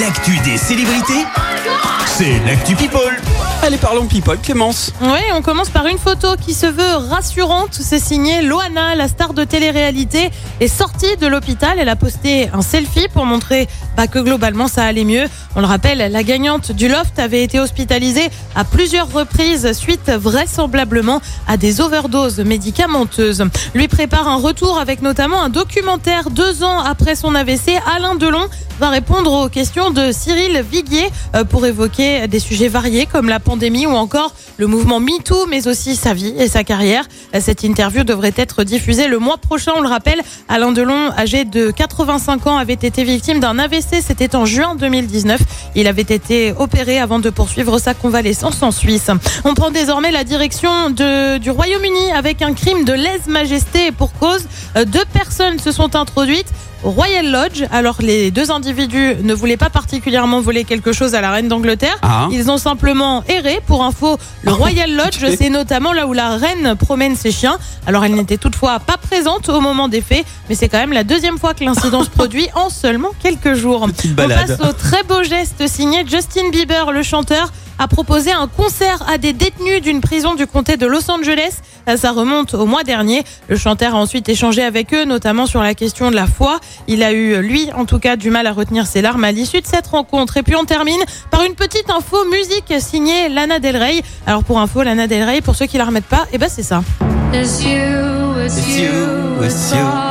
L'actu des célébrités, c'est l'actu People. Allez, parlons people, Clémence. Oui, on commence par une photo qui se veut rassurante. C'est signé Loana, la star de télé-réalité, est sortie de l'hôpital. Elle a posté un selfie pour montrer bah, que globalement ça allait mieux. On le rappelle, la gagnante du loft avait été hospitalisée à plusieurs reprises suite vraisemblablement à des overdoses médicamenteuses. Lui prépare un retour avec notamment un documentaire deux ans après son AVC. Alain Delon va répondre aux questions de Cyril Viguier euh, pour évoquer des sujets variés comme la pandémie ou encore le mouvement MeToo, mais aussi sa vie et sa carrière. Euh, Cette interview devrait être diffusée le mois prochain. On le rappelle, Alain Delon, âgé de 85 ans, avait été victime d'un AVC. C'était en juin 2019. Il avait été opéré avant de poursuivre sa convalescence en Suisse. On prend désormais la direction du Royaume-Uni avec un crime de lèse-majesté pour cause. Euh, Deux personnes se sont introduites Royal Lodge. Alors les deux individus ne voulaient pas particulièrement voler quelque chose à la reine d'Angleterre. Ah. Ils ont simplement erré. Pour info, le Royal Lodge, c'est notamment là où la reine promène ses chiens. Alors elle n'était toutefois pas présente au moment des faits, mais c'est quand même la deuxième fois que l'incident se produit en seulement quelques jours. Petite On passe au très beau geste signé Justin Bieber, le chanteur a proposé un concert à des détenus d'une prison du comté de Los Angeles. Euh, Ça remonte au mois dernier. Le chanteur a ensuite échangé avec eux, notamment sur la question de la foi. Il a eu, lui, en tout cas, du mal à retenir ses larmes à l'issue de cette rencontre. Et puis on termine par une petite info musique signée Lana Del Rey. Alors pour info, Lana Del Rey, pour ceux qui la remettent pas, et ben c'est ça. It's you, it's, It's you, you, it's, it's you. all for you.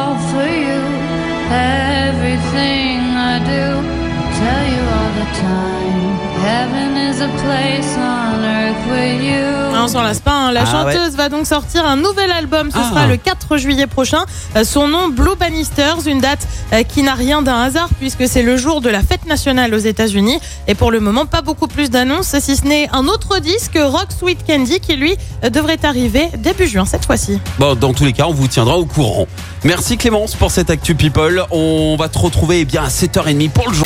Ah, on s'en lasse pas. hein. La Ah, chanteuse va donc sortir un nouvel album. Ce Ah. sera le 4 juillet prochain. Euh, Son nom, Blue Bannisters, une date euh, qui n'a rien d'un hasard puisque c'est le jour de la fête nationale aux États-Unis. Et pour le moment, pas beaucoup plus d'annonces, si ce n'est un autre disque, Rock Sweet Candy, qui lui euh, devrait arriver début juin cette fois-ci. Bon, dans tous les cas, on vous tiendra au courant. Merci Clémence pour cette actu people. On va te retrouver eh bien à 7h30 pour le jour.